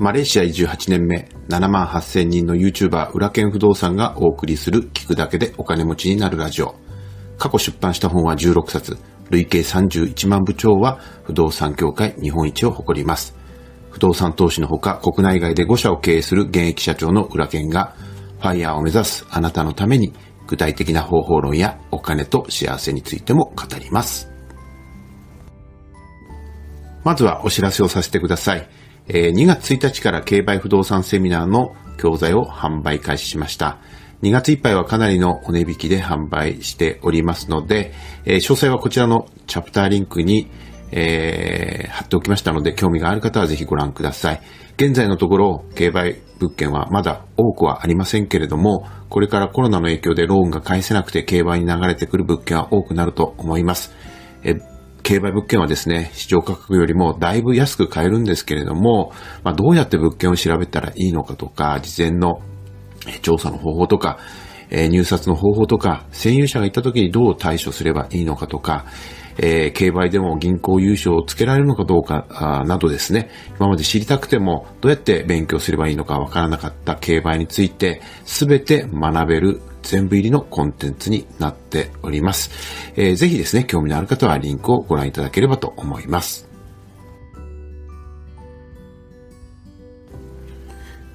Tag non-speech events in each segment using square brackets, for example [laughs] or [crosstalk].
マレーシア移住8年目、7万8000人の YouTuber 裏剣不動産がお送りする聞くだけでお金持ちになるラジオ。過去出版した本は16冊、累計31万部超は不動産業界日本一を誇ります。不動産投資のほか国内外で5社を経営する現役社長の裏剣が、ファイヤーを目指すあなたのために具体的な方法論やお金と幸せについても語ります。まずはお知らせをさせてください。え2月1日から競売不動産セミナーの教材を販売開始しました。2月いっぱいはかなりのお値引きで販売しておりますので、え詳細はこちらのチャプターリンクに、えー、貼っておきましたので、興味がある方はぜひご覧ください。現在のところ、競売物件はまだ多くはありませんけれども、これからコロナの影響でローンが返せなくて競売に流れてくる物件は多くなると思います。え競売物件はですね、市場価格よりもだいぶ安く買えるんですけれども、まあ、どうやって物件を調べたらいいのかとか、事前の調査の方法とか、え入札の方法とか、占有者がいた時にどう対処すればいいのかとか、えー、競売でも銀行優勝をつけられるのかどうかなどですね、今まで知りたくてもどうやって勉強すればいいのかわからなかった競売について、すべて学べる全部入りのコンテンツになっております。えー、ぜひですね、興味のある方はリンクをご覧いただければと思います。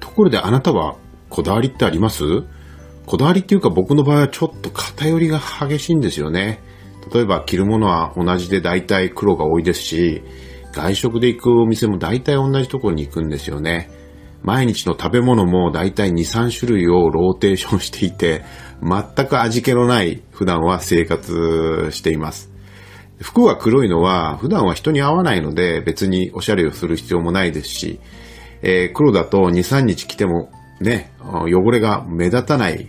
ところであなたはこだわりってあります？こだわりっていうか僕の場合はちょっと偏りが激しいんですよね。例えば着るものは同じで大体黒が多いですし、外食で行くお店も大体同じところに行くんですよね。毎日の食べ物も大体2、3種類をローテーションしていて、全く味気のない普段は生活しています。服が黒いのは普段は人に会わないので別におしゃれをする必要もないですし、えー、黒だと2、3日着てもね、汚れが目立たない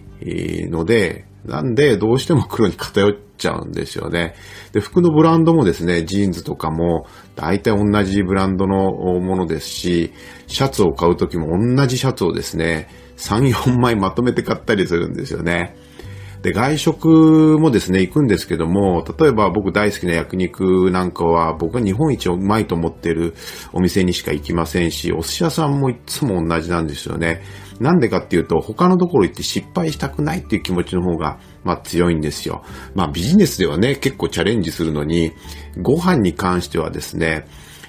ので、なんで、どうしても黒に偏っちゃうんですよね。で、服のブランドもですね、ジーンズとかも、大体同じブランドのものですし、シャツを買うときも同じシャツをですね、3、4枚まとめて買ったりするんですよね。で、外食もですね、行くんですけども、例えば僕大好きな焼肉なんかは、僕は日本一うまいと思ってるお店にしか行きませんし、お寿司屋さんもいつも同じなんですよね。なんでかっていうと、他のところ行って失敗したくないっていう気持ちの方が、まあ強いんですよ。まあビジネスではね、結構チャレンジするのに、ご飯に関してはですね、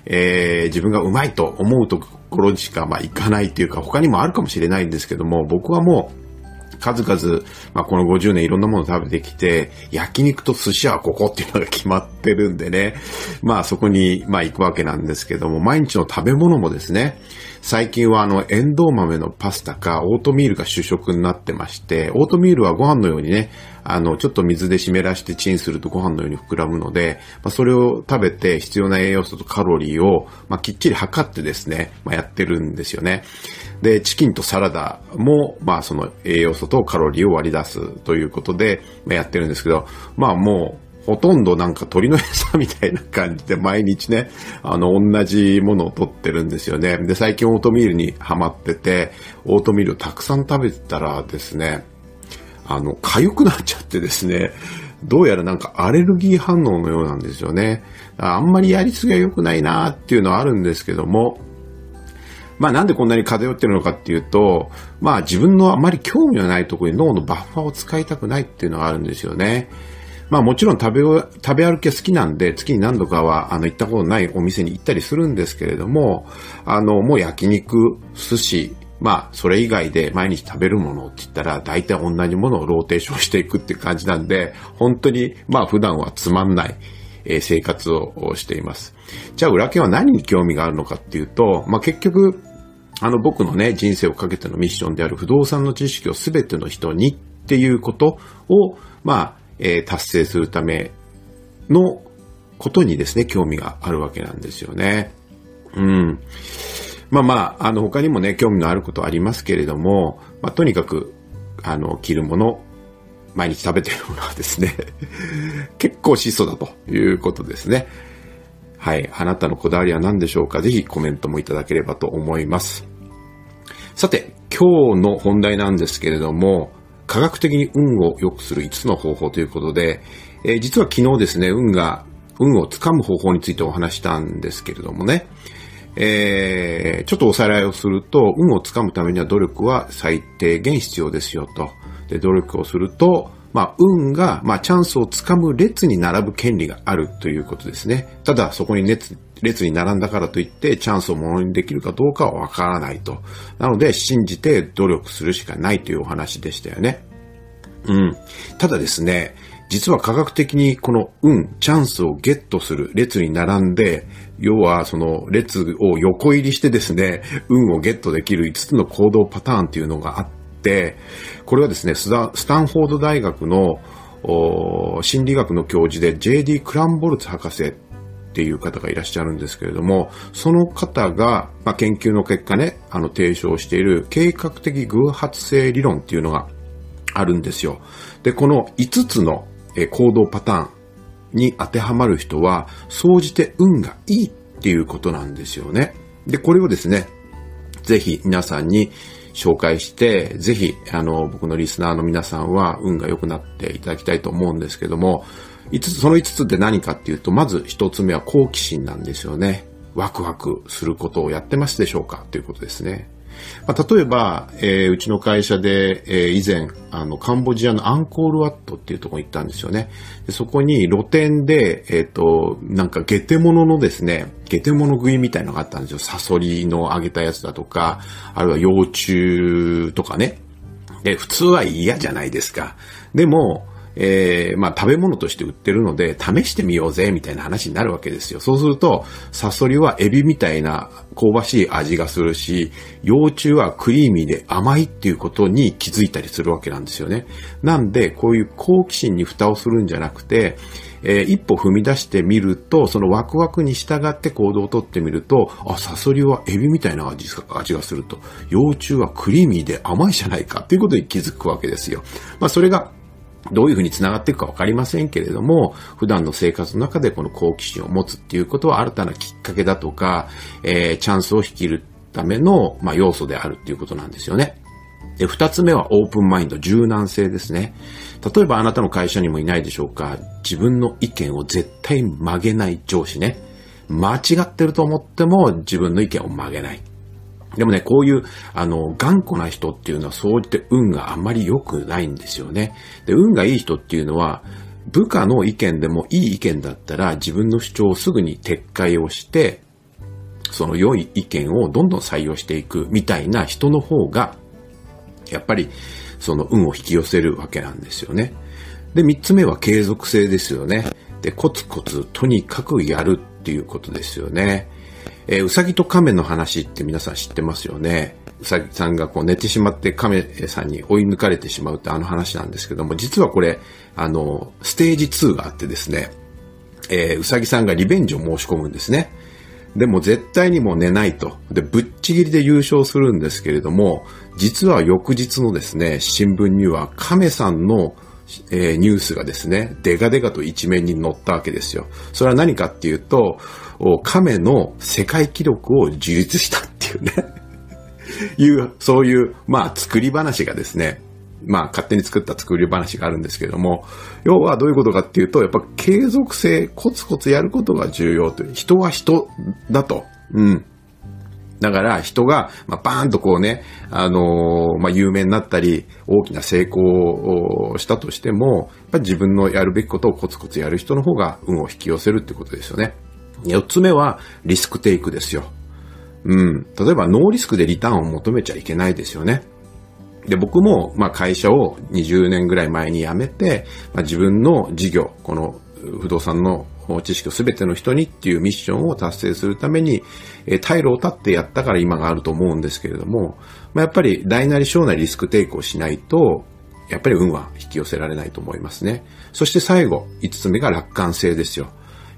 えー、自分がうまいと思うところにしか、まあ行かないっていうか、他にもあるかもしれないんですけども、僕はもう、数々、まあ、この50年いろんなものを食べてきて、焼肉と寿司はここっていうのが決まってるんでね、まあそこに、まあ行くわけなんですけども、毎日の食べ物もですね、最近はあの、エンドウ豆のパスタか、オートミールが主食になってまして、オートミールはご飯のようにね、あの、ちょっと水で湿らしてチンするとご飯のように膨らむので、まあ、それを食べて必要な栄養素とカロリーを、まあ、きっちり測ってですね、まあ、やってるんですよね。で、チキンとサラダも、まあ、その栄養素とカロリーを割り出すということで、まあ、やってるんですけど、まあ、もう、ほとんどなんか鳥の餌みたいな感じで毎日ね、あの、同じものを取ってるんですよね。で、最近オートミールにハマってて、オートミールをたくさん食べてたらですね、あの、痒くなっちゃってですね、どうやらなんかアレルギー反応のようなんですよね。あんまりやりすぎは良くないなっていうのはあるんですけども、まあなんでこんなに偏ってるのかっていうと、まあ自分のあまり興味のないところに脳のバッファーを使いたくないっていうのがあるんですよね。まあもちろん食べ、食べ歩きは好きなんで、月に何度かは、あの、行ったことないお店に行ったりするんですけれども、あの、もう焼肉、寿司、まあ、それ以外で毎日食べるものって言ったら、大体同じものをローテーションしていくっていう感じなんで、本当に、まあ普段はつまんない、え生活をしています。じゃあ、裏剣は何に興味があるのかっていうと、まあ結局、あの僕のね、人生をかけてのミッションである不動産の知識をすべての人にっていうことを、まあ、えー、達成するためのことにですね、興味があるわけなんですよね。うん。まあまあ、あの、他にもね、興味のあることありますけれども、まあ、とにかく、あの、着るもの、毎日食べてるものはですね [laughs] 結構質素だということですね。はい。あなたのこだわりは何でしょうか？ぜひコメントもいただければと思います。さて、今日の本題なんですけれども、科学的に運を良くする5つの方法ということで、えー、実は昨日ですね、運が、運をつかむ方法についてお話したんですけれどもね、えー、ちょっとおさらいをすると、運をつかむためには努力は最低限必要ですよと。で、努力をすると、まあ、運が、まあ、チャンスをつかむ列に並ぶ権利があるということですね。ただ、そこに列、列に並んだからといって、チャンスをものにできるかどうかはわからないと。なので、信じて努力するしかないというお話でしたよね。うん。ただですね、実は科学的にこの運、チャンスをゲットする列に並んで、要はその列を横入りしてですね、運をゲットできる5つの行動パターンっていうのがあって、これはですね、スタンフォード大学の心理学の教授で J.D. クランボルツ博士っていう方がいらっしゃるんですけれども、その方が、まあ、研究の結果ね、あの提唱している計画的偶発性理論っていうのがあるんですよ。で、この5つの行動パターンに当てはまる人は、総じて運がいいっていうことなんですよね。で、これをですね、ぜひ皆さんに紹介して、ぜひ、あの、僕のリスナーの皆さんは運が良くなっていただきたいと思うんですけども、5つ、その5つって何かっていうと、まず1つ目は好奇心なんですよね。ワクワクすることをやってますでしょうか？ということですね。まあ、例えば、えー、うちの会社で、えー、以前、あの、カンボジアのアンコールワットっていうところに行ったんですよね。でそこに露店で、えっ、ー、と、なんかゲテモノのですね、ゲテモノ食いみたいなのがあったんですよ。サソリの揚げたやつだとか、あるいは幼虫とかね。で、普通は嫌じゃないですか。でも、えー、まあ食べ物として売ってるので、試してみようぜ、みたいな話になるわけですよ。そうすると、サソリはエビみたいな香ばしい味がするし、幼虫はクリーミーで甘いっていうことに気づいたりするわけなんですよね。なんで、こういう好奇心に蓋をするんじゃなくて、えー、一歩踏み出してみると、そのワクワクに従って行動をとってみると、あ、サソリはエビみたいな味味がすると。幼虫はクリーミーで甘いじゃないかっていうことに気づくわけですよ。まあ、それがどういうふうに繋がっていくかわかりませんけれども、普段の生活の中でこの好奇心を持つっていうことは新たなきっかけだとか、えー、チャンスを引きるための、まあ、要素であるっていうことなんですよね。で、二つ目はオープンマインド、柔軟性ですね。例えばあなたの会社にもいないでしょうか。自分の意見を絶対曲げない上司ね。間違ってると思っても自分の意見を曲げない。でもね、こういう、あの、頑固な人っていうのは、そう言って運があんまり良くないんですよね。で、運がいい人っていうのは、部下の意見でもいい意見だったら、自分の主張をすぐに撤回をして、その良い意見をどんどん採用していくみたいな人の方が、やっぱり、その運を引き寄せるわけなんですよね。で、三つ目は継続性ですよね。で、コツコツとにかくやるっていうことですよね。えー、うさぎと亀の話って皆さん知ってますよね？うさぎさんがこう寝てしまって亀さんに追い抜かれてしまうってあの話なんですけども、実はこれ、あの、ステージ2があってですね、えー、うさぎさんがリベンジを申し込むんですね。でも絶対にもう寝ないと。で、ぶっちぎりで優勝するんですけれども、実は翌日のですね、新聞には亀さんのえー、ニュースがですね、デカデカと一面に載ったわけですよ。それは何かっていうと、亀の世界記録を樹立したっていうね [laughs] いう、そういう、まあ、作り話がですね、まあ、勝手に作った作り話があるんですけれども、要はどういうことかっていうと、やっぱ継続性、コツコツやることが重要という、人は人だと。うん。だから人が、まあ、バーンとこうね、あのー、まあ、有名になったり、大きな成功をしたとしても、やっぱり自分のやるべきことをコツコツやる人の方が運を引き寄せるってことですよね。四つ目は、リスクテイクですよ。うん。例えば、ノーリスクでリターンを求めちゃいけないですよね。で、僕も、まあ、会社を20年ぐらい前に辞めて、まあ、自分の事業、この不動産の知識を全ての人にっていうミッションを達成するために、え退路を立ってやったから今があると思うんですけれども、まあ、やっぱり大なり小なりリスクテイクをしないと、やっぱり運は引き寄せられないと思いますね。そして最後、5つ目が楽観性ですよ。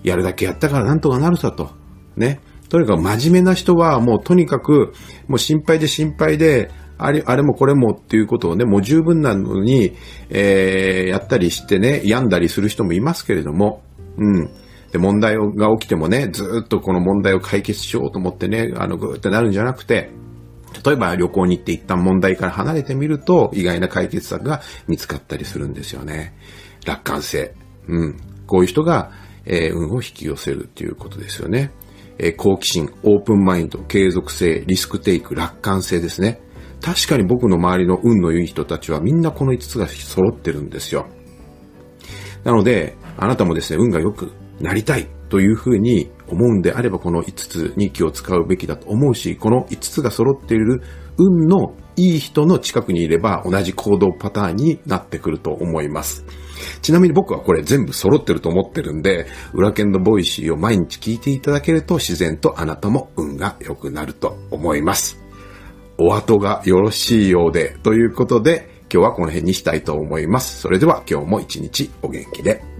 やるだけやったからなんとかなるさと。ね。とにかく真面目な人はもうとにかく、もう心配で心配で、あれ、あれもこれもっていうことをね、もう十分なのに、えー、やったりしてね、病んだりする人もいますけれども、うん。で、問題が起きてもね、ずっとこの問題を解決しようと思ってね、あの、ぐーってなるんじゃなくて、例えば旅行に行って一旦問題から離れてみると、意外な解決策が見つかったりするんですよね。楽観性。うん。こういう人が、えー、運を引き寄せるっていうことですよね。えー、好奇心、オープンマインド、継続性、リスクテイク、楽観性ですね。確かに僕の周りの運の良い人たちはみんなこの5つが揃ってるんですよ。なので、あなたもですね、運が良くなりたいというふうに思うんであれば、この5つに気を使うべきだと思うし、この5つが揃っている運のいい人の近くにいれば同じ行動パターンになってくると思います。ちなみに僕はこれ全部揃ってると思ってるんで、裏剣の Voicy を毎日聞いていただけると自然とあなたも運が良くなると思います。お後がよろしいようで、ということで、今日はこの辺にしたいと思います。それでは今日も一日お元気で。